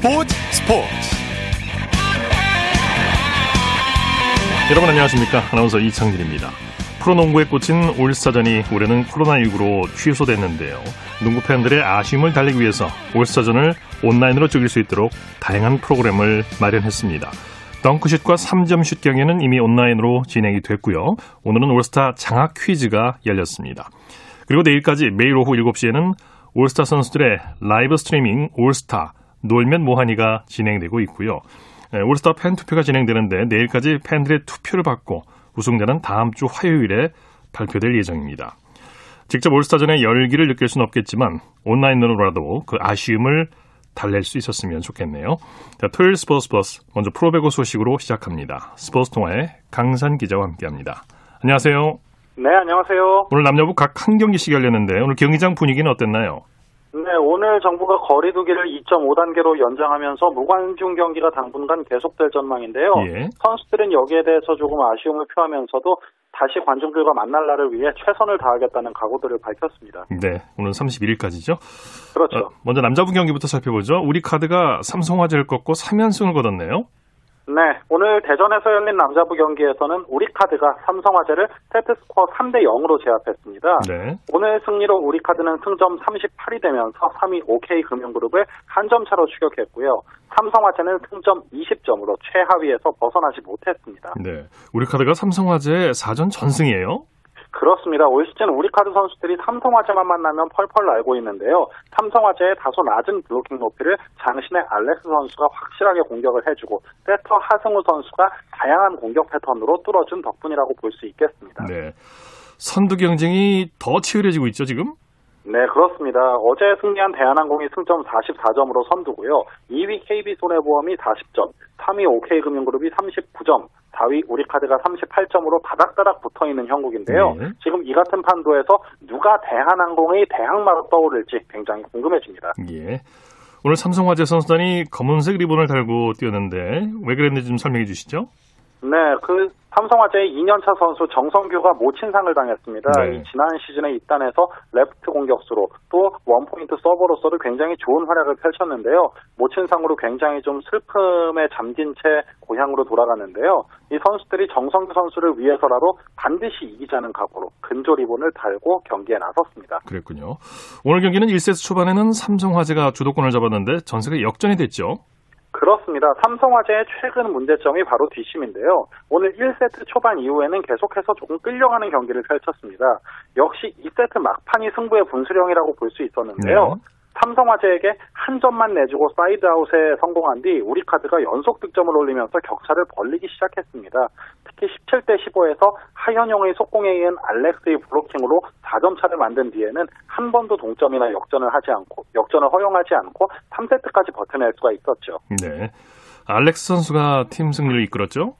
스포츠 스포츠. 여러분 안녕하십니까? 아나운서 이창진입니다. 프로농구에 꽂힌 올스타전이 올해는 코로나19로 취소됐는데요. 농구 팬들의 아쉬움을 달래기 위해서 올스타전을 온라인으로 즐길 수 있도록 다양한 프로그램을 마련했습니다. 덩크슛과 3점슛 경기는 이미 온라인으로 진행이 됐고요. 오늘은 올스타 장학 퀴즈가 열렸습니다. 그리고 내일까지 매일 오후 7시에는 올스타 선수들의 라이브 스트리밍 올스타 놀면 뭐하니가 진행되고 있고요. 예, 올스타 팬 투표가 진행되는데 내일까지 팬들의 투표를 받고 우승자는 다음 주 화요일에 발표될 예정입니다. 직접 올스타전의 열기를 느낄 수는 없겠지만 온라인으로라도 그 아쉬움을 달랠 수 있었으면 좋겠네요. 자, 토요일 스포츠 플러스 먼저 프로배구 소식으로 시작합니다. 스포츠동아의 강산 기자와 함께합니다. 안녕하세요. 네, 안녕하세요. 오늘 남녀부 각 한 경기씩 열렸는데 오늘 경기장 분위기는 어땠나요? 네, 오늘 정부가 거리두기를 2.5단계로 연장하면서 무관중 경기가 당분간 계속될 전망인데요. 예. 선수들은 여기에 대해서 조금 아쉬움을 표하면서도 다시 관중들과 만날 날을 위해 최선을 다하겠다는 각오들을 밝혔습니다. 네, 오늘 31일까지죠. 그렇죠. 어, 먼저 남자부 경기부터 살펴보죠. 우리 카드가 삼성화재를 꺾고 3연승을 거뒀네요. 네, 오늘 대전에서 열린 남자부 경기에서는 우리카드가 삼성화재를 세트스코어 3대 0으로 제압했습니다. 네. 오늘 승리로 우리카드는 승점 38이 되면서 3위 OK금융그룹을 한 점 차로 추격했고요. 삼성화재는 승점 20점으로 최하위에서 벗어나지 못했습니다. 네. 우리 카드가 삼성화재 4전 전승이에요. 그렇습니다. 올 시즌 우리 카드 선수들이 삼성화재만 만나면 펄펄 날고 있는데요. 삼성화재의 다소 낮은 블로킹 높이를 장신의 알렉스 선수가 확실하게 공격을 해주고 세터 하승우 선수가 다양한 공격 패턴으로 뚫어준 덕분이라고 볼 수 있겠습니다. 네. 선두 경쟁이 더 치열해지고 있죠, 지금? 네, 그렇습니다. 어제 승리한 대한항공이 승점 44점으로 선두고요. 2위 KB손해보험이 40점, 3위 OK금융그룹이 39점, 4위 우리카드가 38점으로 다닥다닥 붙어 있는 형국인데요. 네. 지금 이 같은 판도에서 누가 대한항공의 대항마로 떠오를지 굉장히 궁금해집니다. 예. 오늘 삼성화재 선수단이 검은색 리본을 달고 뛰었는데 왜 그랬는지 좀 설명해 주시죠. 네, 그 삼성화재의 2년차 선수 정성규가 모친상을 당했습니다. 네. 이 지난 시즌에 입단해서 레프트 공격수로 또 원포인트 서버로서도 굉장히 좋은 활약을 펼쳤는데요. 모친상으로 굉장히 좀 슬픔에 잠긴 채 고향으로 돌아가는데요. 이 선수들이 정성규 선수를 위해서라도 반드시 이기자는 각오로 근조 리본을 달고 경기에 나섰습니다. 그랬군요. 오늘 경기는 1세트 초반에는 삼성화재가 주도권을 잡았는데 전세가 역전이 됐죠. 그렇습니다. 삼성화재의 최근 문제점이 바로 뒷심인데요. 오늘 1세트 초반 이후에는 계속해서 조금 끌려가는 경기를 펼쳤습니다. 역시 2세트 막판이 승부의 분수령이라고 볼 수 있었는데요. 네. 삼성화재에게 한 점만 내주고 사이드아웃에 성공한 뒤 우리카드가 연속 득점을 올리면서 격차를 벌리기 시작했습니다. 특히 17대 15에서 하현용의 속공에 의한 알렉스의 블로킹으로 4점 차를 만든 뒤에는 한 번도 동점이나 역전을 하지 않고 역전을 허용하지 않고 3세트까지 버텨낼 수가 있었죠. 네. 알렉스 선수가 팀 승리를 이끌었죠.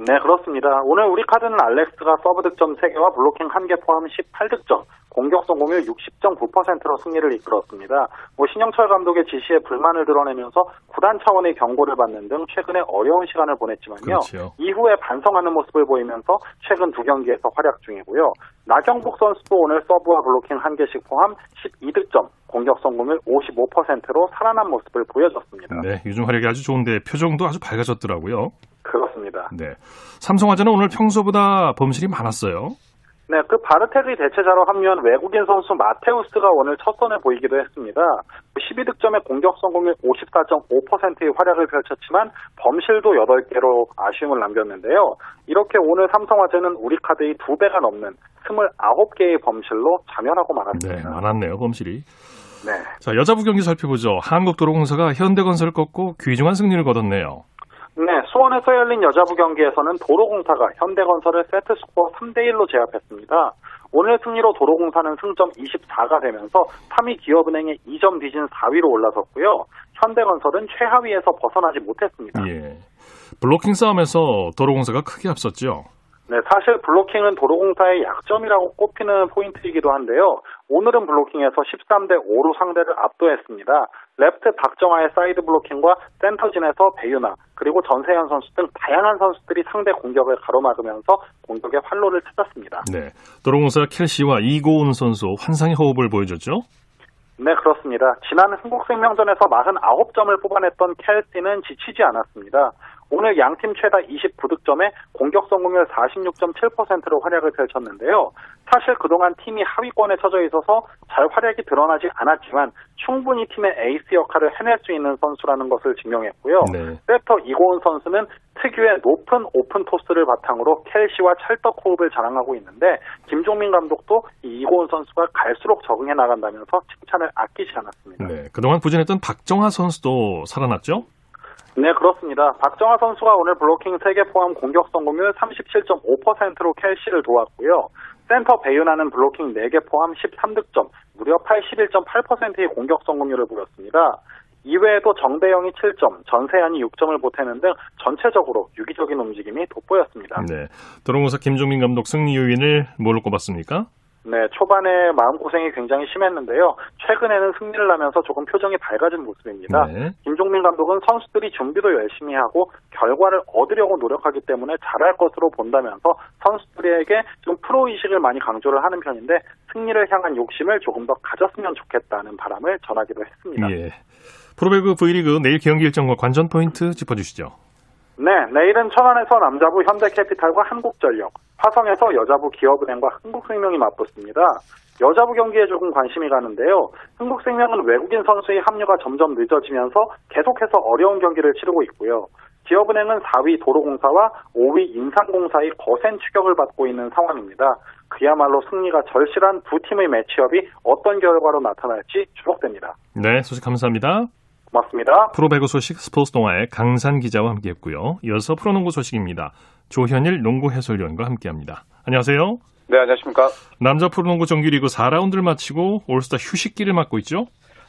네, 그렇습니다. 오늘 우리 카드는 알렉스가 서브 득점 3개와 블로킹 1개 포함 18득점, 공격 성공률 60.9%로 승리를 이끌었습니다. 뭐 신영철 감독의 지시에 불만을 드러내면서 구단 차원의 경고를 받는 등 최근에 어려운 시간을 보냈지만요. 그렇죠. 이후에 반성하는 모습을 보이면서 최근 두 경기에서 활약 중이고요. 나경복 선수도 오늘 서브와 블로킹 1개씩 포함 12득점, 공격 성공률 55%로 살아난 모습을 보여줬습니다. 네. 요즘 활약이 아주 좋은데 표정도 아주 밝아졌더라고요. 그렇습니다. 네. 삼성화재는 오늘 평소보다 범실이 많았어요. 네, 그 바르텍의 대체자로 합류한 외국인 선수 마테우스가 오늘 첫 선을 보이기도 했습니다. 12득점의 공격 성공률 54.5%의 활약을 펼쳤지만 범실도 8개로 아쉬움을 남겼는데요. 이렇게 오늘 삼성화재는 우리 카드의 두 배가 넘는 29개의 범실로 자멸하고 네. 말았습니다. 많았네요, 범실이. 네. 자, 여자부 경기 살펴보죠. 한국도로공사가 현대건설을 꺾고 귀중한 승리를 거뒀네요. 네, 수원에서 열린 여자부 경기에서는 도로공사가 현대건설을 세트스코어 3대1로 제압했습니다. 오늘 승리로 도로공사는 승점 24가 되면서 3위 기업은행에 2점 뒤진 4위로 올라섰고요. 현대건설은 최하위에서 벗어나지 못했습니다. 예. 블로킹 싸움에서 도로공사가 크게 앞섰죠. 네, 사실 블로킹은 도로공사의 약점이라고 꼽히는 포인트이기도 한데요. 오늘은 블로킹에서 13대 5로 상대를 압도했습니다. 레프트 박정아의 사이드 블로킹과 센터진에서 배유나 그리고 전새얀 선수 등 다양한 선수들이 상대 공격을 가로막으면서 공격의 활로를 찾았습니다. 네. 도로공사 켈시와 이고은 선수 환상의 호흡을 보여줬죠. 네, 그렇습니다. 지난 흥국생명전에서 49점을 뽑아냈던 켈시는 지치지 않았습니다. 오늘 양팀 최다 29득점에 공격 성공률 46.7%로 활약을 펼쳤는데요. 사실 그동안 팀이 하위권에 처져 있어서 잘 활약이 드러나지 않았지만 충분히 팀의 에이스 역할을 해낼 수 있는 선수라는 것을 증명했고요. 네. 세터 이고은 선수는 특유의 높은 오픈 토스를 바탕으로 켈시와 찰떡 호흡을 자랑하고 있는데 김종민 감독도 이 이고은 선수가 갈수록 적응해 나간다면서 칭찬을 아끼지 않았습니다. 네. 그동안 부진했던 박정하 선수도 살아났죠? 네, 그렇습니다. 박정하 선수가 오늘 블로킹 3개 포함 공격 성공률 37.5%로 켈시를 도왔고요. 센터 배윤하는 블로킹 4개 포함 13득점, 무려 81.8%의 공격 성공률을 보였습니다. 이외에도 정대영이 7점, 전세현이 6점을 보태는 등 전체적으로 유기적인 움직임이 돋보였습니다. 네. 도롱호사 김종민 감독 승리 요인을 뭘로 꼽았습니까? 네, 초반에 마음고생이 굉장히 심했는데요. 최근에는 승리를 하면서 조금 표정이 밝아진 모습입니다. 네. 김종민 감독은 선수들이 준비도 열심히 하고 결과를 얻으려고 노력하기 때문에 잘할 것으로 본다면서 선수들에게 좀 프로 의식을 많이 강조를 하는 편인데 승리를 향한 욕심을 조금 더 가졌으면 좋겠다는 바람을 전하기도 했습니다. 예. 프로배구 V리그 내일 경기 일정과 관전 포인트 짚어주시죠. 네, 내일은 천안에서 남자부 현대캐피탈과 한국전력, 화성에서 여자부 기업은행과 흥국생명이 맞붙습니다. 여자부 경기에 조금 관심이 가는데요. 흥국생명은 외국인 선수의 합류가 점점 늦어지면서 계속해서 어려운 경기를 치르고 있고요. 기업은행은 4위 도로공사와 5위 인삼공사의 거센 추격을 받고 있는 상황입니다. 그야말로 승리가 절실한 두 팀의 매치업이 어떤 결과로 나타날지 주목됩니다. 네, 소식 감사합니다. 고맙습니다. 프로배구 소식 스포츠 동아의 강산 기자와 함께했고요. 이어서 프로농구 소식입니다. 조현일 농구 해설위원과 함께합니다. 안녕하세요. 네, 안녕하십니까. 남자 프로농구 정규리그 4라운드를 마치고 올스타 휴식기를 맞고 있죠?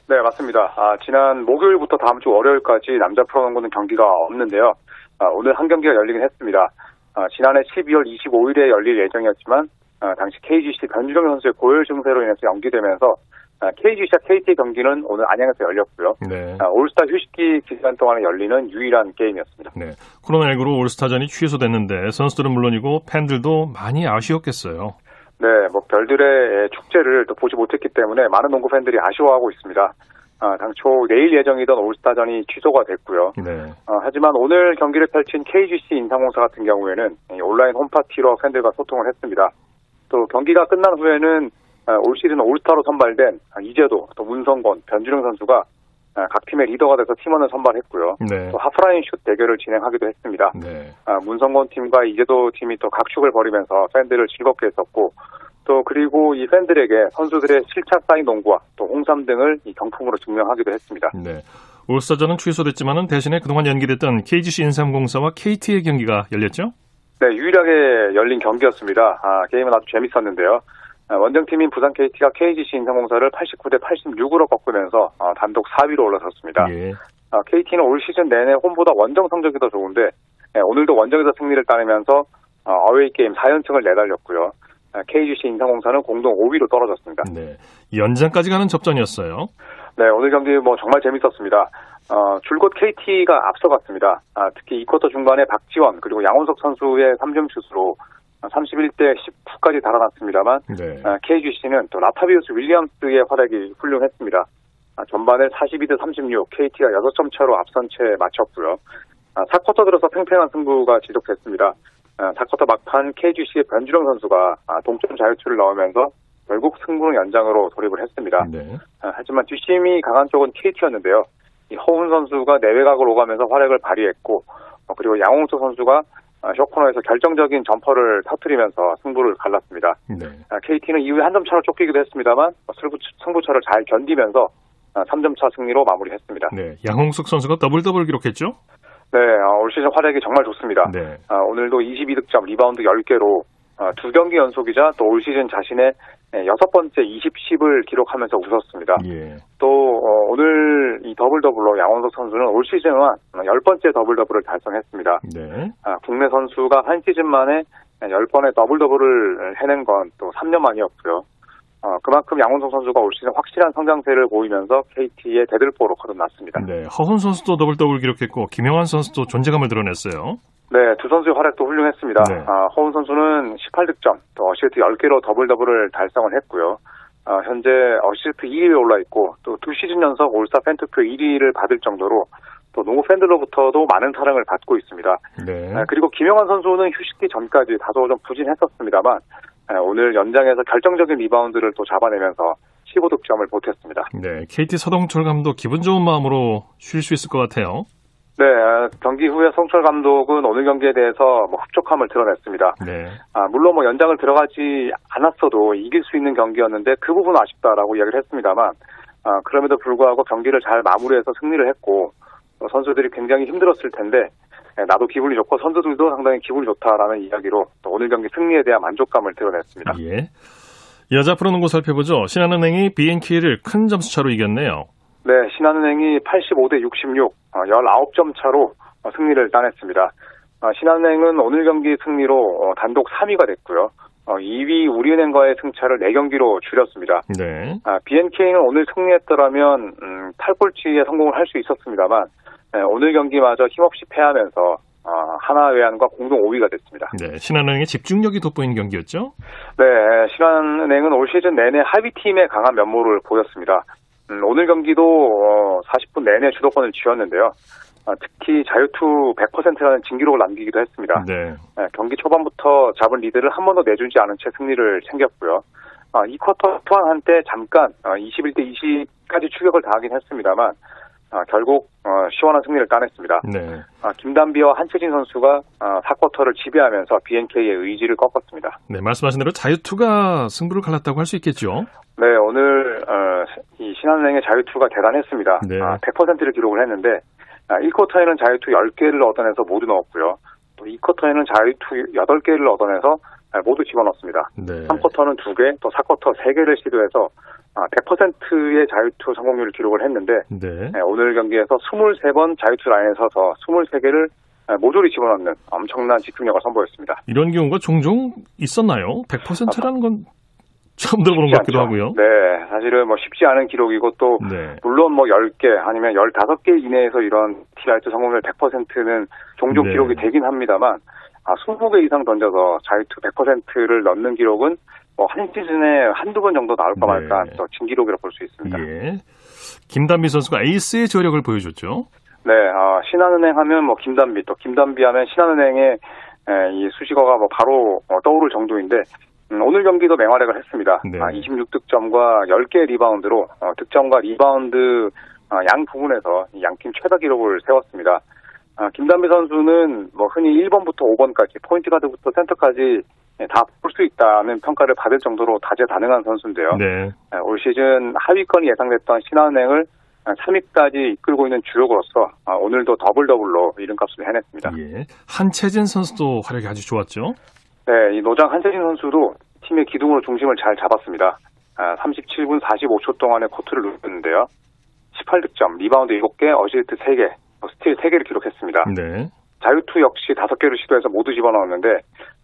네, 맞습니다. 아, 지난 목요일부터 다음 주 월요일까지 남자 프로농구는 경기가 없는데요. 아, 오늘 한 경기가 열리긴 했습니다. 아, 지난해 12월 25일에 열릴 예정이었지만 아, 당시 KGC 변주정 선수의 고열 증세로 인해서 연기되면서 KGC와 KT 경기는 오늘 안양에서 열렸고요. 네. 올스타 휴식기 기간 동안에 열리는 유일한 게임이었습니다. 네. 코로나19로 올스타전이 취소됐는데 선수들은 물론이고 팬들도 많이 아쉬웠겠어요. 네, 뭐 별들의 축제를 또 보지 못했기 때문에 많은 농구 팬들이 아쉬워하고 있습니다. 아, 당초 내일 예정이던 올스타전이 취소가 됐고요. 네. 어, 하지만 오늘 경기를 펼친 KGC 인삼공사 같은 경우에는 온라인 홈파티로 팬들과 소통을 했습니다. 또 경기가 끝난 후에는 어, 올 시즌 올스타로 선발된 이재도, 또 문성권, 변준영 선수가 어, 각 팀의 리더가 돼서 팀원을 선발했고요. 네. 또 하프라인 슛 대결을 진행하기도 했습니다. 네. 아, 문성권 팀과 이재도 팀이 또 각축을 벌이면서 팬들을 즐겁게 했었고 또 그리고 이 팬들에게 선수들의 실착 쌓인 농구와 또 홍삼 등을 이 경품으로 증명하기도 했습니다. 네. 올스타전은 취소됐지만은 대신에 그동안 연기됐던 KGC 인삼공사와 KT의 경기가 열렸죠? 네, 유일하게 열린 경기였습니다. 아, 게임은 아주 재밌었는데요. 아, 원정팀인 부산 KT가 KGC 인삼공사를 89대 86으로 꺾으면서 아, 단독 4위로 올라섰습니다. 예. 아, KT는 올 시즌 내내 홈보다 원정 성적이 더 좋은데 예, 오늘도 원정에서 승리를 따내면서 어, 어웨이 게임 4연승을 내달렸고요. 아, KGC 인삼공사는 공동 5위로 떨어졌습니다. 네. 연장까지 가는 접전이었어요. 네, 오늘 경기 뭐 정말 재밌었습니다. 어, 줄곧 KT가 앞서갔습니다. 아, 특히 2쿼터 중반에 박지원 그리고 양원석 선수의 3점 슛으로 31대 19까지 달아났습니다만 네. 아, KGC는 또 라타비우스 윌리엄스의 활약이 훌륭했습니다. 아, 전반에 42대 36, KT가 6점 차로 앞선 채 마쳤고요. 아, 4쿼터 들어서 팽팽한 승부가 지속됐습니다. 아, 4쿼터 막판 KGC의 변준형 선수가 아, 동점 자유투를 넣으면서 결국 승부는 연장으로 돌입을 했습니다. 네. 아, 하지만 뒷심이 강한 쪽은 KT였는데요. 이 허훈 선수가 내외곽을 오가면서 활약을 발휘했고 어, 그리고 양홍석 선수가 아, 숏코너에서 결정적인 점퍼를 터뜨리면서 승부를 갈랐습니다. 네. 아, KT는 이후에 한 점 차로 쫓기기도 했습니다만 어, 승부, 승부처를 잘 견디면서 아, 3점 차 승리로 마무리했습니다. 네. 양홍석 선수가 더블 더블 기록했죠? 네, 어, 올 시즌 활약이 정말 좋습니다. 네. 아, 오늘도 22득점, 리바운드 10개로 아, 두 경기 연속이자 또 올 시즌 자신의 네, 여섯 번째 20, 10을 기록하면서 웃었습니다. 예. 또 어, 오늘 이 더블 더블로 양홍석 선수는 올 시즌만 열 번째 더블 더블을 달성했습니다. 네. 아, 국내 선수가 한 시즌 만에 열 번의 더블 더블을 해낸 건 또 3년 만이었고요. 어, 그만큼 양홍석 선수가 올 시즌 확실한 성장세를 보이면서 KT의 대들보로 거듭났습니다. 네. 허훈 선수도 더블 더블 기록했고 김영환 선수도 존재감을 드러냈어요. 네, 두 선수의 활약도 훌륭했습니다. 네. 아, 허훈 선수는 18득점, 또 어시스트 10개로 더블 더블을 달성을 했고요. 아, 어, 현재 어시스트 2위에 올라 있고 또 두 시즌 연속 올스타 팬투표 1위를 받을 정도로 또 농구 팬들로부터도 많은 사랑을 받고 있습니다. 네. 아, 그리고 김영환 선수는 휴식기 전까지 다소 좀 부진했었습니다만 아, 오늘 연장에서 결정적인 리바운드를 또 잡아내면서 15득점을 보탰습니다. 네. KT 서동철 감독 기분 좋은 마음으로 쉴 수 있을 것 같아요. 네, 아, 경기 후에 성철 감독은 오늘 경기에 대해서 뭐 흡족함을 드러냈습니다. 네. 아, 물론 뭐 연장을 들어가지 않았어도 이길 수 있는 경기였는데 그 부분 은 아쉽다라고 이야기를 했습니다만 아, 그럼에도 불구하고 경기를 잘 마무리해서 승리를 했고 어, 선수들이 굉장히 힘들었을 텐데 예, 나도 기분이 좋고 선수들도 상당히 기분이 좋다라는 이야기로 또 오늘 경기 승리에 대한 만족감을 드러냈습니다. 예. 여자 프로농구 살펴보죠. 신한은행이 BNK를 큰 점수차로 이겼네요. 네, 신한은행이 85대 66, 19점 차로 어, 승리를 따냈습니다. 어, 신한은행은 오늘 경기 승리로 어, 단독 3위가 됐고요. 2위 우리은행과의 승차를 4경기로 줄였습니다. 네. 아, BNK는 오늘 승리했더라면 음, 탈골치에 성공을 할 수 있었습니다만 네, 오늘 경기마저 힘없이 패하면서 어, 하나외환과 공동 5위가 됐습니다. 네. 신한은행의 집중력이 돋보이는 경기였죠? 네, 신한은행은 올 시즌 내내 하위팀의 강한 면모를 보였습니다. 음, 오늘 경기도 어, 40분 내내 주도권을 쥐었는데요. 아, 특히 자유투 100%라는 진기록을 남기기도 했습니다. 네. 네, 경기 초반부터 잡은 리드를 한 번도 내주지 않은 채 승리를 챙겼고요. 아, 이 쿼터 또한 한때 잠깐 어, 21대 20까지 추격을 당하긴 했습니다만 아, 결국 어, 시원한 승리를 따냈습니다. 네. 아, 김단비와 한채진 선수가 아, 4쿼터를 지배하면서 BNK의 의지를 꺾었습니다. 네. 말씀하신 대로 자유투가 승부를 갈랐다고 할 수 있겠죠? 네, 오늘 어, 이 신한은행의 자유투가 대단했습니다. 네. 아, 100%를 기록을 했는데 아, 1쿼터에는 자유투 10개를 얻어내서 모두 넣었고요. 또 2쿼터에는 자유투 8개를 얻어내서 아, 모두 집어넣었습니다. 네. 3쿼터는 2개, 또 4쿼터 3개를 시도해서 아, 100%의 자유투 성공률을 기록을 했는데 네. 네, 오늘 경기에서 23번 자유투 라인에 서서 23개를 모조리 집어넣는 엄청난 집중력을 선보였습니다. 이런 경우가 종종 있었나요? 100%라는 건 처음 들어보는 것 같기도 않죠. 하고요. 네, 사실은 뭐 쉽지 않은 기록이고 또 네. 물론 뭐 10개 아니면 15개 이내에서 이런 티라이트 성공률 100%는 종종 네. 기록이 되긴 합니다만 아, 20개 이상 던져서 자유투 100%를 넣는 기록은 뭐 한 시즌에 한두 번 정도 나올까 네. 말까 또 진기록이라 볼 수 있습니다. 예. 김단비 선수가 에이스의 저력을 보여줬죠. 네, 아, 신한은행 하면 뭐 김단비 또 김단비 하면 신한은행의 에, 이 수식어가 뭐 바로 어, 떠오를 정도인데 음, 오늘 경기도 맹활약을 했습니다. 네. 아, 26득점과 10개 리바운드로 어, 득점과 리바운드 어, 양 부분에서 이 양팀 최다 기록을 세웠습니다. 아, 김단비 선수는 뭐 흔히 1번부터 5번까지 포인트 가드부터 센터까지 예, 다 볼 수 있다는 평가를 받을 정도로 다재다능한 선수인데요. 네. 예, 올 시즌 하위권이 예상됐던 신한은행을 3위까지 이끌고 있는 주역으로서 아, 오늘도 더블 더블로 이름값을 해냈습니다. 예. 한채진 선수도 활약이 아주 좋았죠. 네, 이 노장 한채진 선수도 팀의 기둥으로 중심을 잘 잡았습니다. 아, 37분 45초 동안에 코트를 누볐는데요. 18득점, 리바운드 7개, 어시스트 3개, 스틸 3개를 기록했습니다. 네. 자유투 역시 5개를 시도해서 모두 집어넣었는데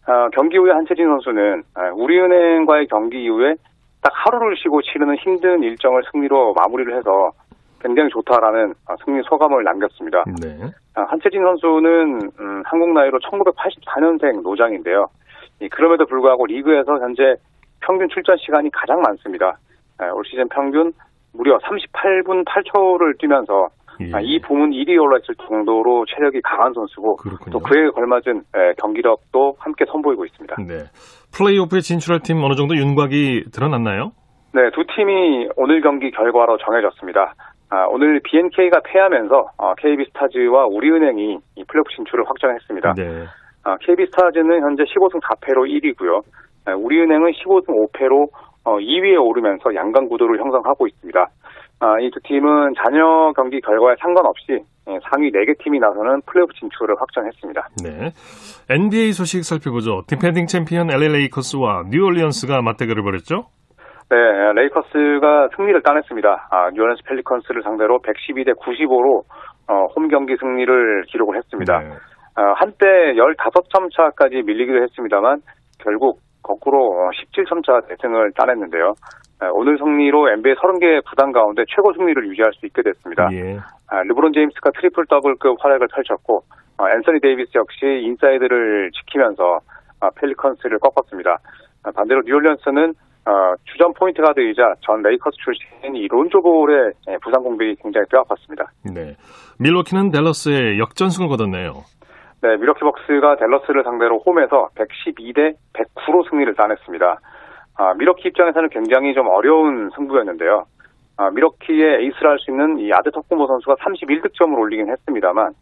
아, 경기 후에 한채진 선수는 아, 우리은행과의 경기 이후에 딱 하루를 쉬고 치르는 힘든 일정을 승리로 마무리를 해서 굉장히 좋다라는 아, 승리 소감을 남겼습니다. 네. 아, 한채진 선수는 음, 한국 나이로 1984년생 노장인데요. 이, 그럼에도 불구하고 리그에서 현재 평균 출전 시간이 가장 많습니다. 아, 올 시즌 평균 무려 38분 8초를 뛰면서 예. 아, 이 부문 1위에 올라있을 정도로 체력이 강한 선수고 그렇군요. 또 그에 걸맞은 에, 경기력도 함께 선보이고 있습니다. 네. 플레이오프에 진출할 팀 어느 정도 윤곽이 드러났나요? 네, 두 팀이 오늘 경기 결과로 정해졌습니다. 아, 오늘 BNK가 패하면서 어, KB스타즈와 우리은행이 이 플레이오프 진출을 확정했습니다. 네. 아, KB스타즈는 현재 15승 4패로 1위고요. 우리은행은 15승 5패로 2위에 오르면서 양강 구도를 형성하고 있습니다. 아, 이 두 팀은 잔여 경기 결과에 상관없이 예, 상위 4개 팀이 나서는 플레이오프 진출을 확정했습니다. 네. NBA 소식 살펴보죠. 디펜딩 챔피언 LA 레이커스와 뉴올리언스가 맞대결을 벌였죠? 네, 레이커스가 승리를 따냈습니다. 아, 뉴올리언스 펠리컨스를 상대로 112대 95로 어, 홈 경기 승리를 기록을 했습니다. 네. 어, 한때 15점 차까지 밀리기도 했습니다만 결국 거꾸로 17점 차 대승을 따냈는데요. 어, 오늘 승리로 NBA 30개 구단 가운데 최고 승리를 유지할 수 있게 됐습니다. 예. 아, 르브론 제임스가 트리플 더블급 활약을 펼쳤고 어, 앤서니 데이비스 역시 인사이드를 지키면서 아, 펠리컨스를 꺾었습니다. 아, 반대로 뉴올리언스는 어, 주전 포인트 가드이자 전 레이커스 출신 이 론조 볼의 예, 부상 공백이 굉장히 뼈아팠습니다. 네. 밀워키는 댈러스에 역전승을 거뒀네요. 네, 밀워키 벅스가 댈러스를 상대로 홈에서 112대 109로 승리를 따냈습니다. 아, 밀워키 입장에서는 굉장히 좀 어려운 승부였는데요. 아, 밀워키의 에이스라 할 수 있는 이 아데토쿤보 선수가 31득점을 올리긴 했습니다만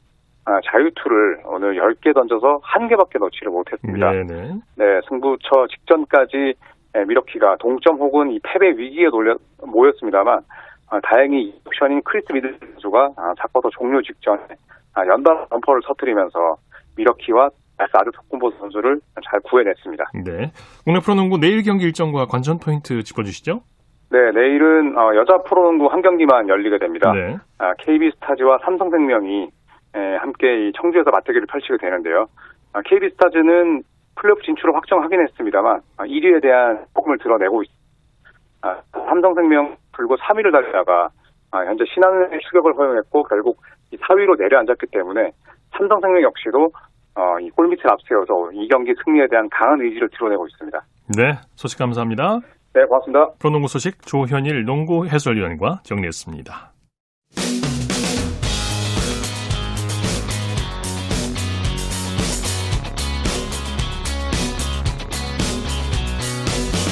아, 자유투를 오늘 10개 던져서 한 개밖에 넣지를 못했습니다. 네네. 네, 승부처 직전까지 예, 밀워키가 동점 혹은 이 패배 위기에 몰려, 몰렸습니다만 아, 다행히 옵션인 크리스 미들 선수가 아, 4쿼터 종료 직전에 아, 연달아 점퍼를 터뜨리면서 밀워키와 아드 토쿤보 선수를 잘 구해냈습니다. 네. 국내 프로농구 내일 경기 일정과 관전 포인트 짚어주시죠. 네, 내일은 어, 여자 프로농구 한 경기만 열리게 됩니다. 네. 아, KB스타즈와 삼성생명이 에, 함께 이 청주에서 맞대결을 펼치게 되는데요. 아, KB스타즈는 플레이오프 진출을 확정하긴 했습니다만 아, 1위에 대한 복음을 드러내고 있습니다. 아, 삼성생명 불고 3위를 달리다가 아, 현재 신한은행 추격을 허용했고 결국 이 4위로 내려앉았기 때문에 삼성생명 역시도 어, 이 골밑을 앞세워서 이 경기 승리에 대한 강한 의지를 드러내고 있습니다. 네. 소식 감사합니다. 네, 고맙습니다. 프로농구 소식 조현일 농구 해설위원과 정리했습니다.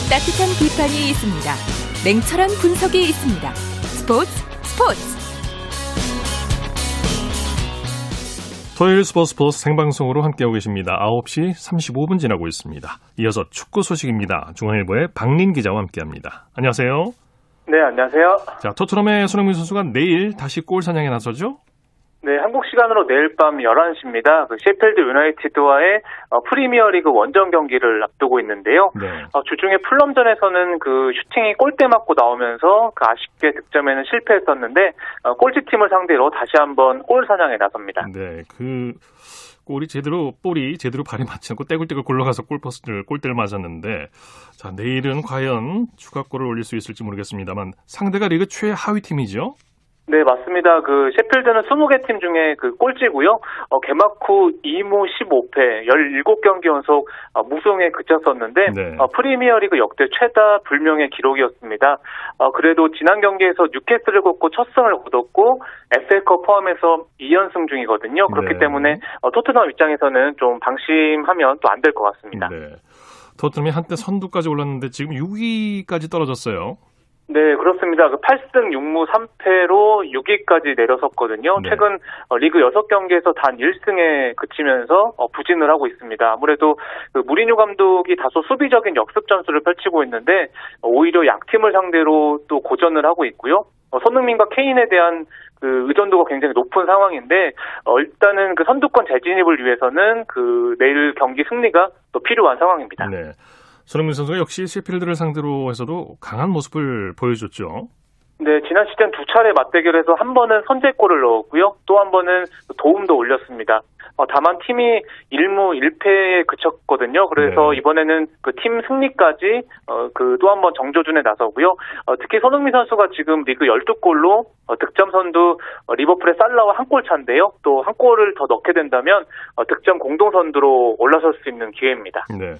따뜻한 비판이 있습니다. 냉철한 분석이 있습니다. 스포츠 스포츠 토요일 스포츠 스포츠 생방송으로 함께하고 계십니다. 9시 35분 지나고 있습니다. 이어서 축구 소식입니다. 중앙일보의 박린 기자와 함께합니다. 안녕하세요. 네, 안녕하세요. 자, 토트넘의 손흥민 선수가 내일 다시 골 사냥에 나서죠? 네, 한국 시간으로 내일 밤 11시입니다. 그 셰필드 유나이티드와의 어, 프리미어리그 원정 경기를 앞두고 있는데요. 네. 어, 주중에 풀럼전에서는 그 슈팅이 골대 맞고 나오면서 그 아쉽게 득점에는 실패했었는데 어, 꼴찌팀을 상대로 다시 한번 골 사냥에 나섭니다. 네, 그 골이 제대로 볼이 제대로 발에 맞지 않고 떼굴떼굴 굴러가서 골포스트를 골대를 맞았는데 자 내일은 과연 추가골을 올릴 수 있을지 모르겠습니다만 상대가 리그 최하위 팀이죠. 네, 맞습니다. 그 셰필드는 20개 팀 중에 그 꼴찌고요. 어, 개막 후 2무 15패, 17경기 연속 어, 무승에 그쳤었는데 네. 어, 프리미어리그 역대 최다 불명의 기록이었습니다. 어, 그래도 지난 경기에서 뉴캐슬을 꺾고 첫 승을 거뒀고 FA컵 포함해서 2연승 중이거든요. 그렇기 네. 때문에 어, 토트넘 입장에서는 좀 방심하면 또 안 될 것 같습니다. 네. 토트넘이 한때 선두까지 올랐는데 지금 6위까지 떨어졌어요. 네, 그렇습니다. 그 8승 6무 3패로 6위까지 내려섰거든요. 네. 최근 어, 리그 6경기에서 단 1승에 그치면서 어, 부진을 하고 있습니다. 아무래도 그 무리뉴 감독이 다소 수비적인 역습 전술을 펼치고 있는데 어, 오히려 약팀을 상대로 또 고전을 하고 있고요. 어, 손흥민과 케인에 대한 그 의존도가 굉장히 높은 상황인데 어, 일단은 그 선두권 재진입을 위해서는 그 내일 경기 승리가 또 필요한 상황입니다. 네. 손흥민 선수가 역시 셰필드를 상대로 해서도 강한 모습을 보여줬죠. 네, 지난 시즌 두 차례 맞대결에서 한 번은 선제골을 넣었고요. 또 한 번은 도움도 올렸습니다. 어, 다만 팀이 1무 1패에 그쳤거든요. 그래서 네. 이번에는 그 팀 승리까지 어, 그또 한 번 정조준에 나서고요. 어, 특히 손흥민 선수가 지금 리그 12골로 어, 득점 선두 어, 리버풀의 살라와 한 골 차인데요. 또 한 골을 더 넣게 된다면 어, 득점 공동 선두로 올라설 수 있는 기회입니다. 네.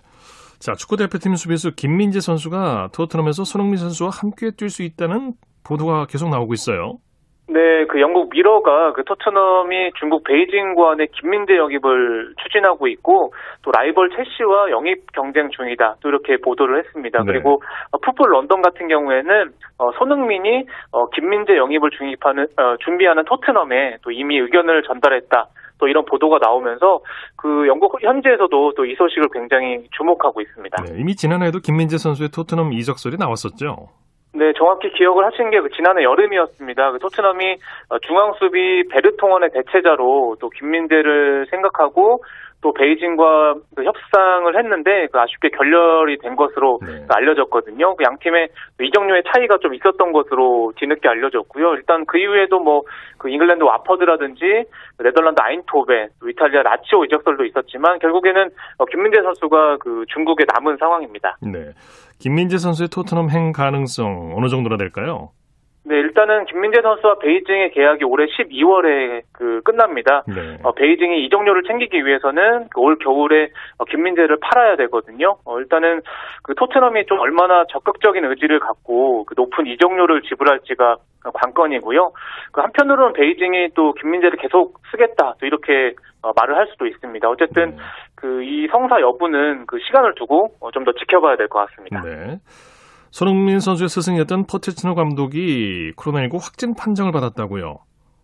자, 축구 대표팀 수비수 김민재 선수가 토트넘에서 손흥민 선수와 함께 뛸 수 있다는 보도가 계속 나오고 있어요. 네, 그 영국 미러가 그 토트넘이 중국 베이징과의 김민재 영입을 추진하고 있고 또 라이벌 첼시와 영입 경쟁 중이다. 또 이렇게 보도를 했습니다. 네. 그리고 어, 풋볼 런던 같은 경우에는 어, 손흥민이 어, 김민재 영입을 중입하는 어, 준비하는 토트넘에 또 이미 의견을 전달했다. 또 이런 보도가 나오면서 그 영국 현지에서도 또 이 소식을 굉장히 주목하고 있습니다. 네, 이미 지난해에도 김민재 선수의 토트넘 이적설이 나왔었죠. 네, 정확히 기억을 하신 게그 지난해 여름이었습니다. 그 토트넘이 어, 중앙 수비 베르통원의 대체자로 또 김민재를 생각하고 또 베이징과 그 협상을 했는데 그 아쉽게 결렬이 된 것으로 네. 그 알려졌거든요. 그 양 팀의 그 이적료의 차이가 좀 있었던 것으로 뒤늦게 알려졌고요. 일단 그 이후에도 뭐 그 잉글랜드 왓포드라든지 네덜란드 아인트호벤, 또 이탈리아 라치오 이적설도 있었지만 결국에는 어, 김민재 선수가 그 중국에 남은 상황입니다. 네. 김민재 선수의 토트넘 행 가능성 어느 정도나 될까요? 네, 일단은 김민재 선수와 베이징의 계약이 올해 12월에 그 끝납니다. 네. 어, 베이징이 이적료를 챙기기 위해서는 그 올 겨울에 어, 김민재를 팔아야 되거든요. 어, 일단은 그 토트넘이 좀 얼마나 적극적인 의지를 갖고 그 높은 이적료를 지불할지가 관건이고요. 그 한편으로는 베이징이 또 김민재를 계속 쓰겠다 또 이렇게 어, 말을 할 수도 있습니다. 어쨌든 네. 그이 성사 여부는 그 시간을 두고 좀 더 지켜봐야 될 것 같습니다. 네. 손흥민 선수의 스승이었던 포체티노 감독이 코로나19 확진 판정을 받았다고요.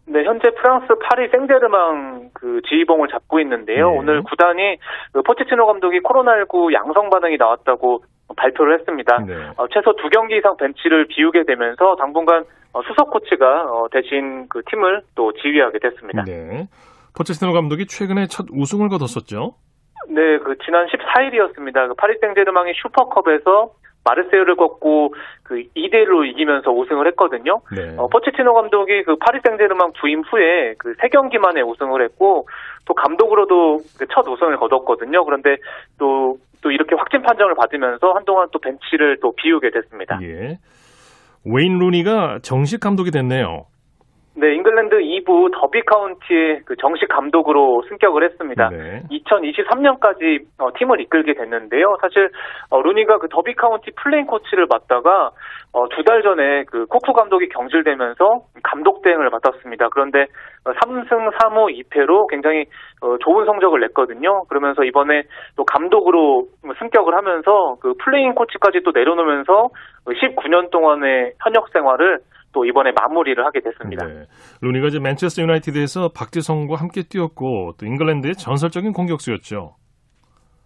네, 현재 프랑스 파리 생제르맹 그 지휘봉을 잡고 있는데요. 네. 오늘 구단이 그 포체티노 감독이 코로나19 양성 반응이 나왔다고 발표를 했습니다. 네. 어, 최소 두 경기 이상 벤치를 비우게 되면서 당분간 어, 수석 코치가 어, 대신 그 팀을 또 지휘하게 됐습니다. 네. 포체티노 감독이 최근에 첫 우승을 거뒀었죠. 네, 그 지난 14일이었습니다. 그 파리 생제르맹이 슈퍼컵에서 마르세유를 꺾고 그 2대 1로 이기면서 우승을 했거든요. 네. 어, 포체티노 감독이 그 파리 생제르맹 부임 후에 그 세 경기 만에 우승을 했고 또 감독으로도 그 첫 우승을 거뒀거든요. 그런데 또또 이렇게 확진 판정을 받으면서 한동안 또 벤치를 또 비우게 됐습니다. 예. 웨인 루니가 정식 감독이 됐네요. 네, 잉글랜드 2부 더비 카운티의 그 정식 감독으로 승격을 했습니다. 네. 2023년까지 어, 팀을 이끌게 됐는데요. 사실 어, 루니가 그 더비 카운티 플레잉 코치를 맡다가 어, 두 달 전에 그 코쿠 감독이 경질되면서 감독 대행을 맡았습니다. 그런데 어, 3승 3무 2패로 굉장히 어, 좋은 성적을 냈거든요. 그러면서 이번에 또 감독으로 승격을 하면서 그 플레잉 코치까지 또 내려놓으면서 19년 동안의 현역 생활을 또 이번에 마무리를 하게 됐습니다. 네. 루니가 이제 맨체스터 유나이티드에서 박지성과 함께 뛰었고 또 잉글랜드의 전설적인 공격수였죠.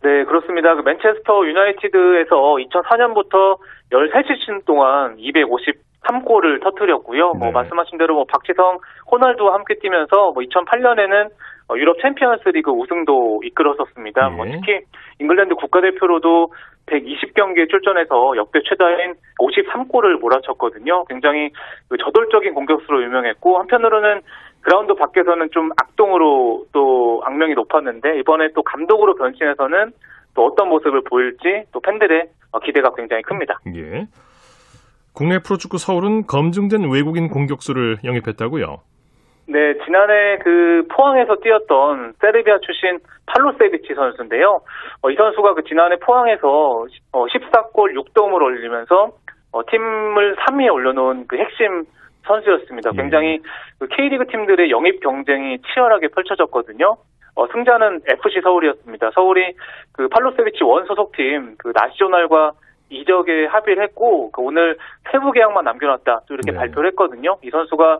네, 그렇습니다. 그 맨체스터 유나이티드에서 2004년부터 13시즌 동안 253골을 터뜨렸고요. 뭐 네. 말씀하신 대로 뭐 박지성, 호날두와 함께 뛰면서 뭐 2008년에는 어, 유럽 챔피언스리그 우승도 이끌었었습니다. 네. 뭐 특히 잉글랜드 국가대표로도 120경기에 출전해서 역대 최다인 53골을 몰아쳤거든요. 굉장히 그 저돌적인 공격수로 유명했고 한편으로는 그라운드 밖에서는 좀 악동으로 또 악명이 높았는데 이번에 또 감독으로 변신해서는 또 어떤 모습을 보일지 또 팬들의 어, 기대가 굉장히 큽니다. 예. 국내 프로축구 서울은 검증된 외국인 공격수를 영입했다고요. 네, 지난해 그 포항에서 뛰었던 세르비아 출신 팔로세비치 선수인데요. 어, 이 선수가 그 지난해 포항에서 어, 14골 6도움을 올리면서 어, 팀을 3위에 올려놓은 그 핵심 선수였습니다. 예. 굉장히 그 K리그 팀들의 영입 경쟁이 치열하게 펼쳐졌거든요. 어, 승자는 FC 서울이었습니다. 서울이 그 팔로세비치 원 소속팀 그 나시오날과 이적에 합의를 했고 그 오늘 세부 계약만 남겨놨다 또 이렇게 네. 발표를 했거든요. 이 선수가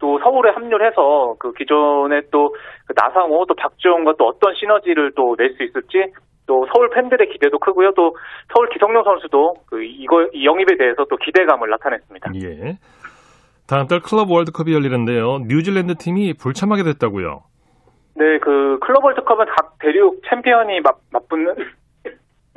또 서울에 합류를 해서 그 기존에 또그 나상호 또 박주영과 또 어떤 시너지를 또 낼 수 있을지 또 서울 팬들의 기대도 크고요. 또 서울 기성용 선수도 그 이거 이 영입에 대해서 또 기대감을 나타냈습니다. 예. 다음 달 클럽 월드컵이 열리는데요. 뉴질랜드 팀이 불참하게 됐다고요. 네, 그 클럽 월드컵은 각 대륙 챔피언이 맞, 맞붙는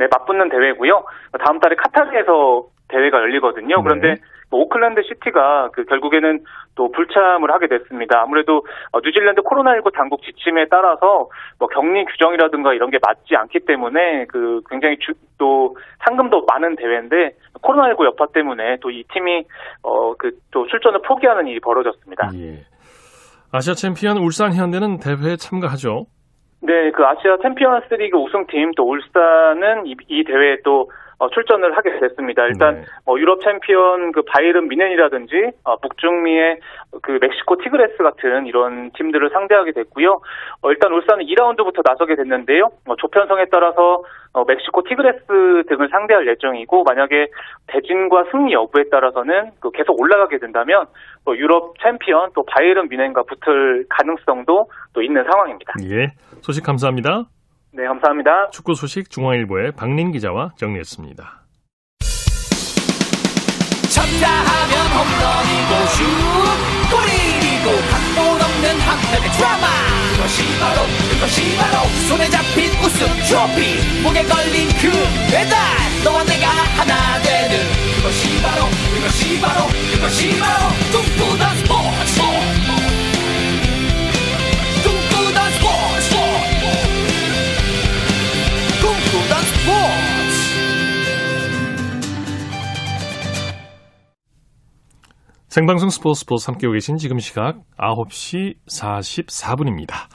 네, 맞붙는 대회고요. 다음 달에 카타르에서 대회가 열리거든요. 그런데 네. 뭐 오클랜드 시티가 그 결국에는 또 불참을 하게 됐습니다. 아무래도 어, 뉴질랜드 코로나19 당국 지침에 따라서 뭐 격리 규정이라든가 이런 게 맞지 않기 때문에 그 굉장히 주, 또 상금도 많은 대회인데 코로나19 여파 때문에 또 이 팀이 어 그 또 출전을 포기하는 일이 벌어졌습니다. 예. 아시아 챔피언 울산 현대는 대회에 참가하죠. 네, 그 아시아 챔피언스 리그 우승팀 또 울산은 이, 이 대회에 또 어, 출전을 하게 됐습니다. 일단 네. 어, 유럽 챔피언 그 바이에른 뮌헨이라든지 어, 북중미의 그 멕시코 티그레스 같은 이런 팀들을 상대하게 됐고요. 어, 일단 울산은 2라운드부터 나서게 됐는데요. 어, 조편성에 따라서 어, 멕시코 티그레스 등을 상대할 예정이고 만약에 대진과 승리 여부에 따라서는 그 계속 올라가게 된다면 또 유럽 챔피언 또 바이에른 뮌헨과 붙을 가능성도 또 있는 상황입니다. 예. 소식 감사합니다. 네, 감사합니다. 축구 소식 중앙일보의 박린 기자와 정리했습니다. 쳤다 하면 홈런이고 슛 골이고 각본 없는 한편의 드라마 그것이 바로 그것이 바로 손에 잡힌 우승 트로피 목에 걸린 금메달 너와 내가 하나 되는 그것이 바로 그것이 바로 그것이 바로 꿈꾸던 스포츠 생방송 스포츠 스포츠 함께하고 계신 지금 시각 9시 44분입니다.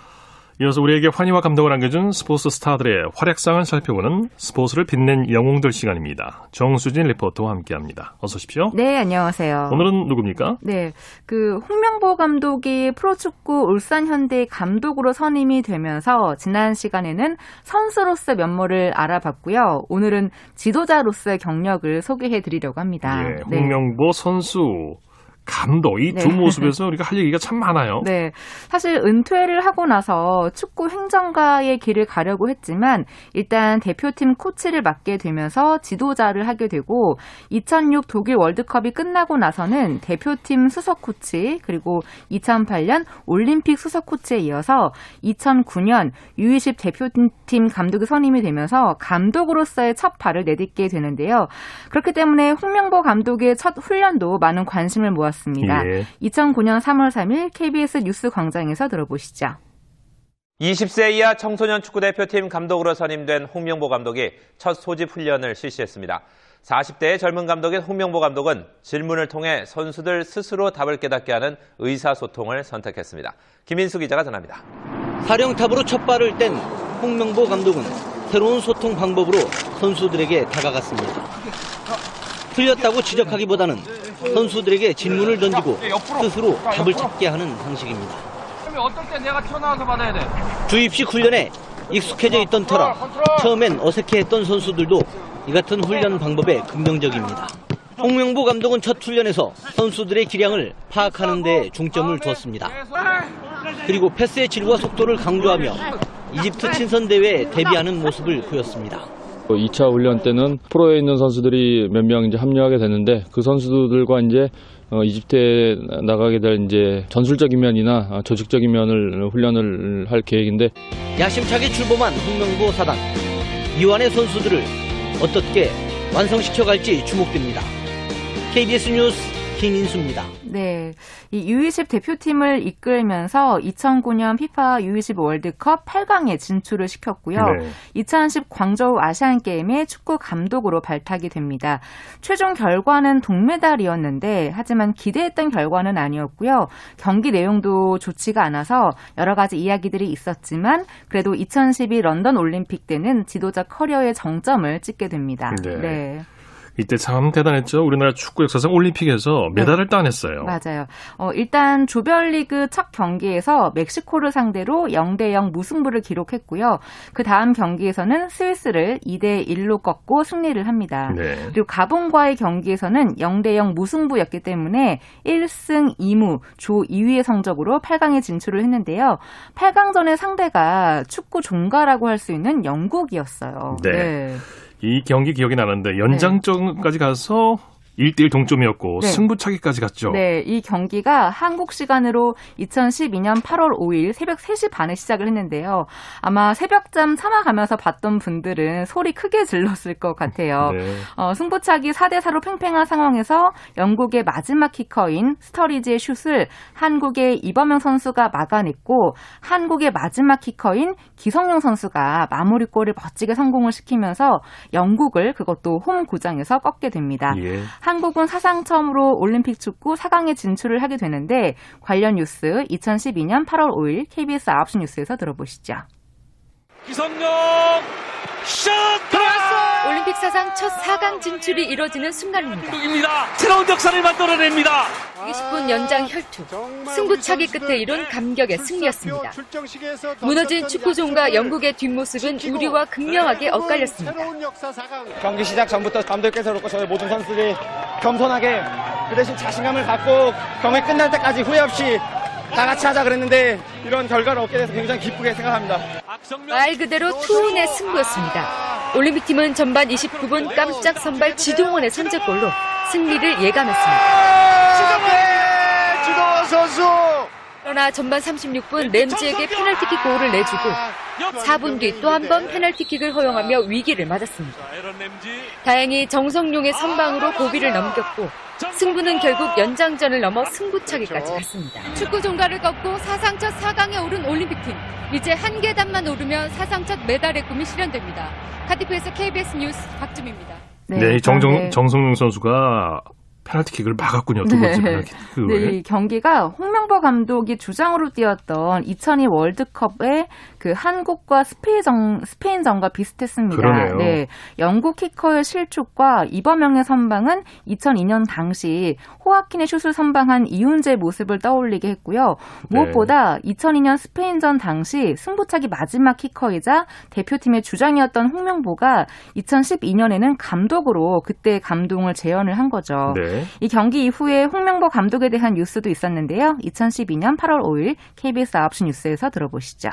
이어서 우리에게 환희와 감동을 안겨준 스포츠 스타들의 활약상을 살펴보는 스포츠를 빛낸 영웅들 시간입니다. 정수진 리포터와 함께합니다. 어서 오십시오. 네, 안녕하세요. 오늘은 누굽니까? 네, 그 홍명보 감독이 프로축구 울산 현대 감독으로 선임이 되면서 지난 시간에는 선수로서 면모를 알아봤고요. 오늘은 지도자로서의 경력을 소개해 드리려고 합니다. 예, 네. 홍명보 선수, 감독 이두 네. 모습에서 우리가 할 얘기가 참 많아요. 네. 사실 은퇴를 하고 나서 축구 행정가의 길을 가려고 했지만 일단 대표팀 코치를 맡게 되면서 지도자를 하게 되고 2006 독일 월드컵이 끝나고 나서는 대표팀 수석 코치 그리고 2008년 올림픽 수석 코치에 이어서 2009년 U20 대표팀 감독이 선임이 되면서 감독으로서의 첫 발을 내딛게 되는데요. 그렇기 때문에 홍명보 감독의 첫 훈련도 많은 관심을 모았습니다. 예. 2009년 3월 3일 KBS 뉴스 광장에서 들어보시죠. 20세 이하 청소년 축구대표팀 감독으로 선임된 홍명보 감독이 첫 소집 훈련을 실시했습니다. 40대의 젊은 감독인 홍명보 감독은 질문을 통해 선수들 스스로 답을 깨닫게 하는 의사소통을 선택했습니다. 김인수 기자가 전합니다. 사령탑으로 첫 발을 뗀 홍명보 감독은 새로운 소통 방법으로 선수들에게 다가갔습니다. 틀렸다고 지적하기보다는 선수들에게 질문을 던지고 스스로 답을 찾게 하는 방식입니다. 어떨 때 내가 튀어나와서 받아야 돼? 주입식 훈련에 익숙해져 있던 터라 처음엔 어색해했던 선수들도 이 같은 훈련 방법에 긍정적입니다. 홍명보 감독은 첫 훈련에서 선수들의 기량을 파악하는 데 중점을 두었습니다. 그리고 패스의 질과 속도를 강조하며 이집트 친선 대회에 대비하는 모습을 보였습니다. 2차 훈련 때는 프로에 있는 선수들이 몇 명 이제 합류하게 됐는데 그 선수들과 이제 어, 이집트에 나가게 될 이제 전술적인 면이나 어, 조직적인 면을 훈련을 할 계획인데 야심차게 출범한 홍명보 사단 이완의 선수들을 어떻게 완성시켜 갈지 주목됩니다. KBS 뉴스 김인수입니다. 네. 이 U20 대표팀을 이끌면서 2009년 FIFA U20 월드컵 8강에 진출을 시켰고요. 네. 2010 광저우 아시안 게임의 축구 감독으로 발탁이 됩니다. 최종 결과는 동메달이었는데 하지만 기대했던 결과는 아니었고요. 경기 내용도 좋지가 않아서 여러 가지 이야기들이 있었지만 그래도 2012 런던 올림픽 때는 지도자 커리어의 정점을 찍게 됩니다. 네. 이때 참 대단했죠. 우리나라 축구 역사상 올림픽에서 메달을 따냈어요. 맞아요. 어, 일단 조별리그 첫 경기에서 멕시코를 상대로 0대 0 무승부를 기록했고요. 그 다음 경기에서는 스위스를 2대 1로 꺾고 승리를 합니다. 네. 그리고 가본과의 경기에서는 0대 0 무승부였기 때문에 1승 2무 조 2위의 성적으로 8강에 진출을 했는데요. 8강전의 상대가 축구 종가라고 할 수 있는 영국이었어요. 네. 이 경기 기억이 나는데 연장전까지 가서 1대1 동점이었고 네. 승부차기까지 갔죠. 네, 이 경기가 한국 시간으로 2012년 8월 5일 새벽 3시 반에 시작을 했는데요. 아마 새벽잠 참아가면서 봤던 분들은 소리 크게 질렀을 것 같아요. 네. 어, 승부차기 4대 4로 팽팽한 상황에서 영국의 마지막 키커인 스터리지의 슛을 한국의 이범영 선수가 막아냈고 한국의 마지막 키커인 기성용 선수가 마무리골을 멋지게 성공을 시키면서 영국을 그것도 홈 구장에서 꺾게 됩니다. 예. 한국은 사상 처음으로 올림픽 축구 4강에 진출을 하게 되는데 관련 뉴스 2012년 8월 5일 KBS 9시 뉴스에서 들어보시죠. 기성용 슛 들어갔어! 올림픽 사상 첫 4강 진출이 이뤄지는 순간입니다. 입니다. 새로운 역사를 만들어냅니다. 20분 연장 혈투. 승부차기 끝에 이룬 감격의 승리였습니다. 무너진 축구종과 영국의 뒷모습은 우리와 극명하게 엇갈렸습니다. 경기 시작 전부터 감독께서 그렇고 저희 모든 선수들이 겸손하게 그 대신 자신감을 갖고 경기 끝날 때까지 후회 없이 다 같이 하자 그랬는데 이런 결과를 얻게 돼서 굉장히 기쁘게 생각합니다. 말 그대로 투혼의 승부였습니다. 올림픽팀은 전반 29분 깜짝 선발 지동원의 선제골로 승리를 예감했습니다. 그러나 전반 36분 램지에게 페널티킥 골을 내주고 4분 뒤 또 한 번 페널티킥을 허용하며 위기를 맞았습니다. 다행히 정성용의 선방으로 고비를 넘겼고 승부는 결국 연장전을 넘어 승부차기까지 갔습니다. 축구 종가를 꺾고 사상 첫 4강에 오른 올림픽팀. 이제 한 계단만 오르면 사상 첫 메달의 꿈이 실현됩니다. 카디프에서 KBS 뉴스 박주미입니다. 네, 이 정정, 정성용 선수가 페널티킥을 막았군요. 두 번째 네. 페널티킥을. 네, 이 경기가 홍명보 감독이 주장으로 뛰었던 2002 월드컵의 그 한국과 스페인전, 스페인전과 비슷했습니다. 그러네요. 네, 영국 키커의 실축과 이범영의 선방은 2002년 당시 호아킨의 슛을 선방한 이훈재의 모습을 떠올리게 했고요. 무엇보다 2002년 스페인전 당시 승부차기 마지막 키커이자 대표팀의 주장이었던 홍명보가 2012년에는 감독으로 그때 감동을 재현을 한 거죠. 네. 이 경기 이후에 홍명보 감독에 대한 뉴스도 있었는데요. 2012년 8월 5일 KBS 9시 뉴스에서 들어보시죠.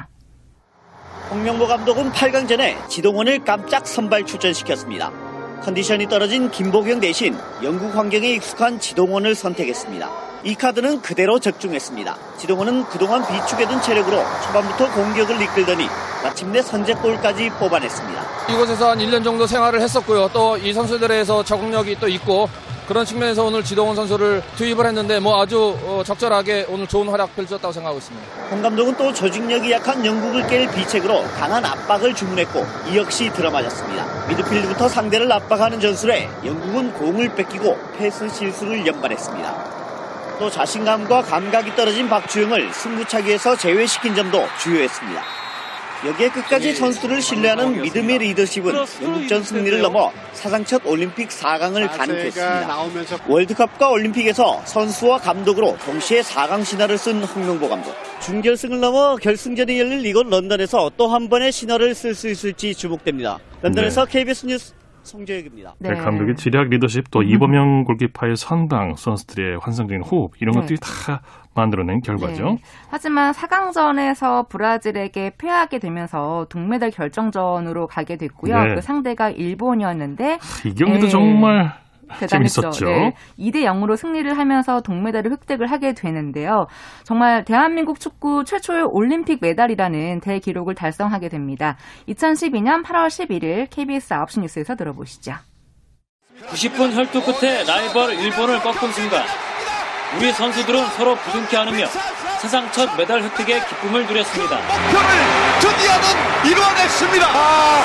홍명보 감독은 8강전에 지동원을 깜짝 선발 출전시켰습니다. 컨디션이 떨어진 김보경 대신 영국 환경에 익숙한 지동원을 선택했습니다. 이 카드는 그대로 적중했습니다. 지동원은 그동안 비축해둔 체력으로 초반부터 공격을 이끌더니 마침내 선제골까지 뽑아냈습니다. 이곳에서 한 1년 정도 생활을 했었고요. 또 이 선수들에서 적응력이 또 있고 그런 측면에서 오늘 지동원 선수를 투입을 했는데 뭐 아주 어, 적절하게 오늘 좋은 활약 펼쳤다고 생각하고 있습니다. 홍 감독은 또 조직력이 약한 영국을 깰 비책으로 강한 압박을 주문했고 이 역시 들어맞았습니다. 미드필드부터 상대를 압박하는 전술에 영국은 공을 뺏기고 패스 실수를 연발했습니다. 또 자신감과 감각이 떨어진 박주영을 승부차기에서 제외시킨 점도 주요했습니다. 여기에 끝까지 선수들을 신뢰하는 믿음의 리더십은 영국전 승리를 넘어 사상 첫 올림픽 4강을 가능했습니다. 월드컵과 올림픽에서 선수와 감독으로 동시에 4강 신화를 쓴 홍명보 감독. 준결승을 넘어 결승전이 열릴 이곳 런던에서 또 한 번의 신화를 쓸 수 있을지 주목됩니다. 런던에서 KBS 뉴스 송재혁입니다. 네, 감독의 지략 리더십 또 이범영 골키파의 선방 선수들의 환상적인 호흡 이런 네. 것들이 다 만들어낸 결과죠. 네. 하지만 4강전에서 브라질에게 패하게 되면서 동메달 결정전으로 가게 됐고요. 네. 그 상대가 일본이었는데 이 경기도 네. 정말 대단했죠. 재밌었죠. 네. 2대 0으로 승리를 하면서 동메달을 획득을 하게 되는데요. 정말 대한민국 축구 최초의 올림픽 메달이라는 대기록을 달성하게 됩니다. 2012년 8월 11일 KBS 9시 뉴스에서 들어보시죠. 90분 혈투 끝에 라이벌 일본을 꺾은 순간 우리 선수들은 서로 부둥켜 안으며 사상 첫 메달 획득의 기쁨을 누렸습니다. 드디어는 이뤄냈습니다.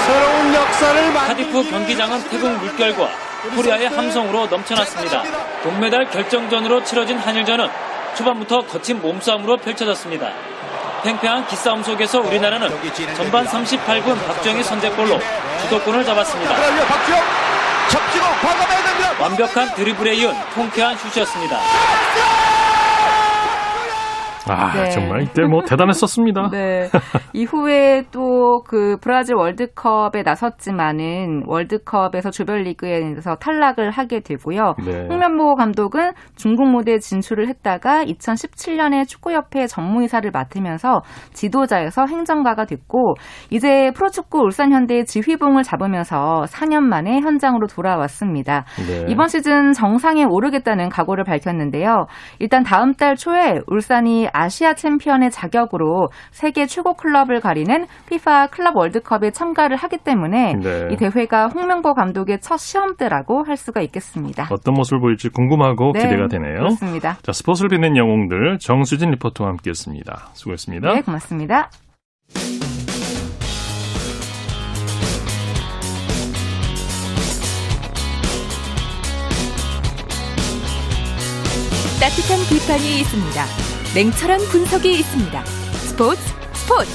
새로운 역사를 카디프 경기장은 태극 물결과 코리아의 함성으로 넘쳐났습니다. 동메달 결정전으로 치러진 한일전은 초반부터 거친 몸싸움으로 펼쳐졌습니다. 팽팽한 기싸움 속에서 우리나라는 전반 38분 박주영의 선제골로 주도권을 잡았습니다. 완벽한 드리블에 이은 통쾌한 슛이었습니다. 아 네. 정말 이때 뭐 대단했었습니다. 네. 이후에 또 그 브라질 월드컵에 나섰지만은 월드컵에서 조별리그에서 탈락을 하게 되고요. 네. 홍명보 감독은 중국 무대에 진출을 했다가 2017년에 축구협회 전무이사를 맡으면서 지도자에서 행정가가 됐고 이제 프로축구 울산현대의 지휘봉을 잡으면서 4년 만에 현장으로 돌아왔습니다. 네. 이번 시즌 정상에 오르겠다는 각오를 밝혔는데요. 일단 다음 달 초에 울산이 아시아 챔피언의 자격으로 세계 최고 클럽을 가리는 피파 클럽 월드컵에 참가를 하기 때문에 네. 이 대회가 홍명보 감독의 첫 시험대라고 할 수가 있겠습니다. 어떤 모습을 보일지 궁금하고 네, 기대가 되네요. 그렇습니다. 자 스포츠를 빛낸 영웅들 정수진 리포터와 함께했습니다. 수고했습니다. 네, 고맙습니다. 따뜻한 비판이 있습니다. 냉철한 분석이 있습니다. 스포츠 스포츠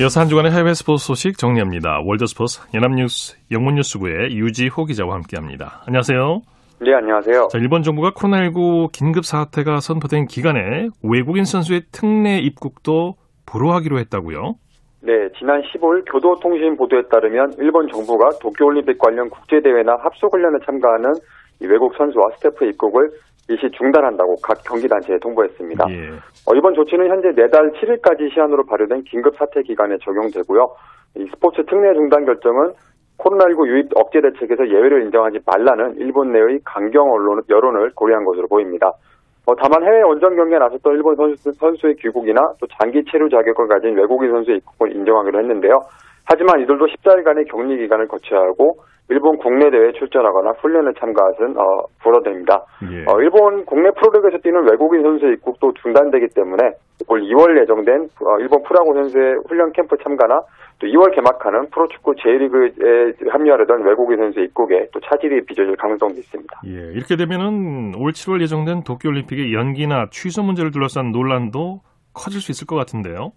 이어서 한 주간의 해외 스포츠 소식 정리합니다. 월드스포츠 연합뉴스 영문뉴스부의 유지호 기자와 함께합니다. 안녕하세요. 네, 안녕하세요. 자, 일본 정부가 코로나19 긴급 사태가 선포된 기간에 외국인 선수의 특례 입국도 불허하기로 했다고요? 네, 지난 15일 교도통신 보도에 따르면 일본 정부가 도쿄올림픽 관련 국제대회나 합숙훈련에 참가하는 이 외국 선수와 스태프 입국을 일시 중단한다고 각 경기단체에 통보했습니다. 예. 어, 이번 조치는 현재 내달 7일까지 시한으로 발효된 긴급 사태 기간에 적용되고요. 이 스포츠 특례 중단 결정은 코로나19 유입 억제 대책에서 예외를 인정하지 말라는 일본 내의 강경 언론, 여론을 고려한 것으로 보입니다. 어, 다만 해외 원정 경기에 나섰던 일본 선수, 선수의 귀국이나 또 장기 체류 자격을 가진 외국인 선수의 입국을 인정하기로 했는데요. 하지만 이들도 14일간의 격리 기간을 거쳐야 하고 일본 국내 대회에 출전하거나 훈련에 참가한 어, 불어됩니다. 예. 어, 일본 국내 프로리그에서 뛰는 외국인 선수의 입국도 중단되기 때문에 올 2월 예정된 어, 일본 프로야구 선수의 훈련 캠프 참가나 또 2월 개막하는 프로축구 J리그에 합류하려던 외국인 선수의 입국에 또 차질이 빚어질 가능성도 있습니다. 예, 이렇게 되면은 올 7월 예정된 도쿄올림픽의 연기나 취소 문제를 둘러싼 논란도 커질 수 있을 것 같은데요.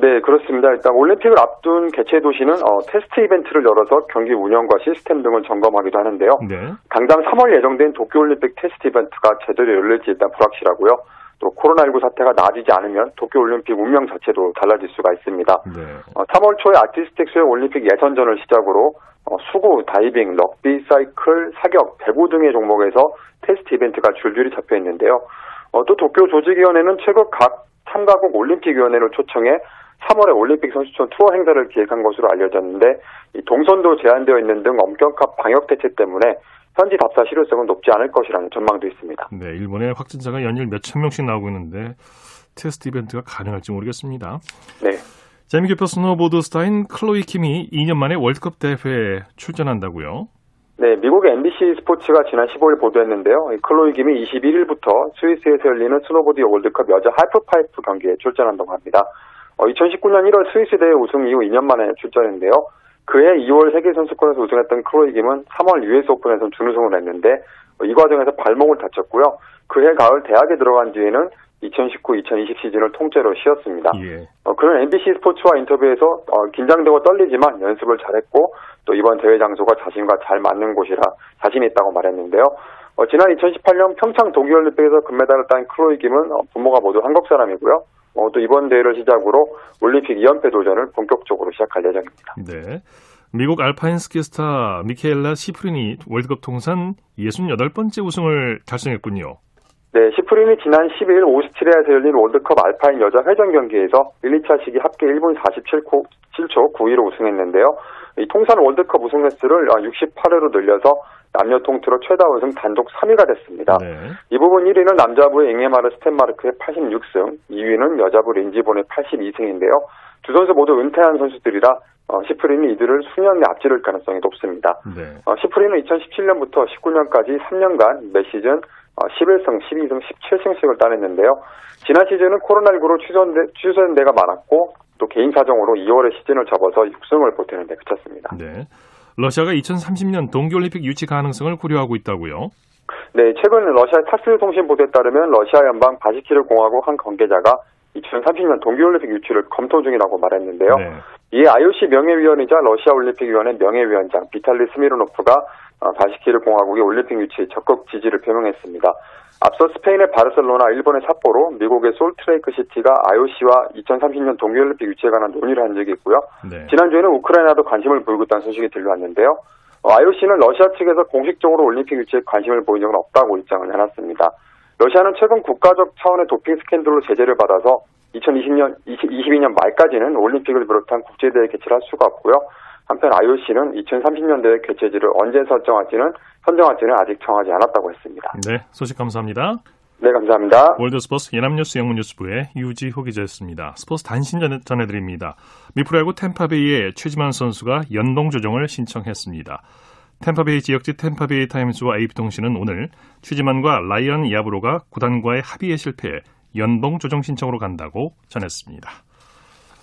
네, 그렇습니다. 일단 올림픽을 앞둔 개최 도시는 어, 테스트 이벤트를 열어서 경기 운영과 시스템 등을 점검하기도 하는데요. 네. 당장 3월 예정된 도쿄올림픽 테스트 이벤트가 제대로 열릴지 일단 불확실하고요. 또 코로나19 사태가 나아지지 않으면 도쿄올림픽 운명 자체도 달라질 수가 있습니다. 네. 어, 3월 초에 아티스틱 수영 올림픽 예선전을 시작으로 어, 수구, 다이빙, 럭비, 사이클, 사격, 배구 등의 종목에서 테스트 이벤트가 줄줄이 잡혀 있는데요. 어, 또 도쿄 조직위원회는 최근 각 참가국 올림픽위원회를 초청해 3월에 올림픽 선수촌 투어 행사를 기획한 것으로 알려졌는데 이 동선도 제한되어 있는 등 엄격한 방역 대책 때문에 현지 답사 실효성은 높지 않을 것이라는 전망도 있습니다. 네, 일본의 확진자가 연일 몇천 명씩 나오고 있는데 테스트 이벤트가 가능할지 모르겠습니다. 네. 재미교포 스노보드 스타인 클로이 킴이 2년 만에 월드컵 대회에 출전한다고요? 네, 미국의 NBC 스포츠가 지난 15일 보도했는데요. 이 클로이 김이 21일부터 스위스에서 열리는 스노보드 월드컵 여자 하프파이프 경기에 출전한다고 합니다. 어, 2019년 1월 스위스 대회 우승 이후 2년 만에 출전했는데요. 그해 2월 세계선수권에서 우승했던 클로이 김은 3월 US 오픈에서 준우승을 했는데 어, 이 과정에서 발목을 다쳤고요. 그해 가을 대학에 들어간 뒤에는 2019-2020 시즌을 통째로 쉬었습니다. 예. 어, 그런 MBC 스포츠와 인터뷰에서 어, 긴장되고 떨리지만 연습을 잘했고 또 이번 대회 장소가 자신과 잘 맞는 곳이라 자신 있다고 말했는데요. 어, 지난 2018년 평창 동계올림픽에서 금메달을 딴 클로이 김은 어, 부모가 모두 한국 사람이고요. 어, 또 이번 대회를 시작으로 올림픽 2연패 도전을 본격적으로 시작할 예정입니다. 네. 미국 알파인 스키 스타 미카엘라 시프린이 월드컵 통산 68번째 우승을 달성했군요. 네, 시프린이 지난 12일 오스트리아에서 열린 월드컵 알파인 여자 회전 경기에서 1, 2차 시기 합계 1분 47초, 7초 9위로 우승했는데요. 이 통산 월드컵 우승 횟수를 68회로 늘려서 남녀 통틀어 최다 우승 단독 3위가 됐습니다. 네. 이 부분 1위는 남자부의 잉에마르 스텐마르크의 86승, 2위는 여자부 린지 본의 82승인데요. 두 선수 모두 은퇴한 선수들이라 어, 시프린이 이들을 수년 내 앞지를 가능성이 높습니다. 네. 어, 시프린은 2017년부터 19년까지 3년간 매 시즌 어, 11승, 12승, 17승씩을 따냈는데요. 지난 시즌은 코로나19로 취소된, 취소된 데가 많았고 또 개인 사정으로 2월에 시즌을 접어서 6승을 보태는 데 그쳤습니다. 네. 러시아가 2030년 동계올림픽 유치 가능성을 고려하고 있다고요? 네, 최근 러시아 타스 통신 보도에 따르면 러시아 연방 바시키르 공화국 한 관계자가 2030년 동계올림픽 유치를 검토 중이라고 말했는데요. 네. 이에 IOC 명예위원이자 러시아 올림픽위원회 명예위원장 비탈리 스미르노프가 어, 바시키르 공화국의 올림픽 유치에 적극 지지를 표명했습니다. 앞서 스페인의 바르셀로나, 일본의 삿포로, 미국의 솔트레이크 시티가 IOC와 2030년 동계올림픽 유치에 관한 논의를 한 적이 있고요. 네. 지난주에는 우크라이나도 관심을 보이고 있다는 소식이 들려왔는데요. 어, IOC는 러시아 측에서 공식적으로 올림픽 유치에 관심을 보인 적은 없다고 입장을 내놨습니다. 러시아는 최근 국가적 차원의 도핑 스캔들로 제재를 받아서 2020년, 2022년 말까지는 올림픽을 비롯한 국제대회 개최를 할 수가 없고요. 한편 IOC는 2030년 대회 개최지를 언제 설정할지는 선정할지는 아직 정하지 않았다고 했습니다. 네, 소식 감사합니다. 네, 감사합니다. 월드스포츠 연합뉴스 영문뉴스부의 유지호 기자였습니다. 스포츠 단신 전해, 전해드립니다. 미프로야구 템파베이의 최지만 선수가 연봉 조정을 신청했습니다. 템파베이 지역지 템파베이 타임스와 AP통신은 오늘 최지만과 라이언 야브로가 구단과의 합의에 실패해 연봉 조정 신청으로 간다고 전했습니다.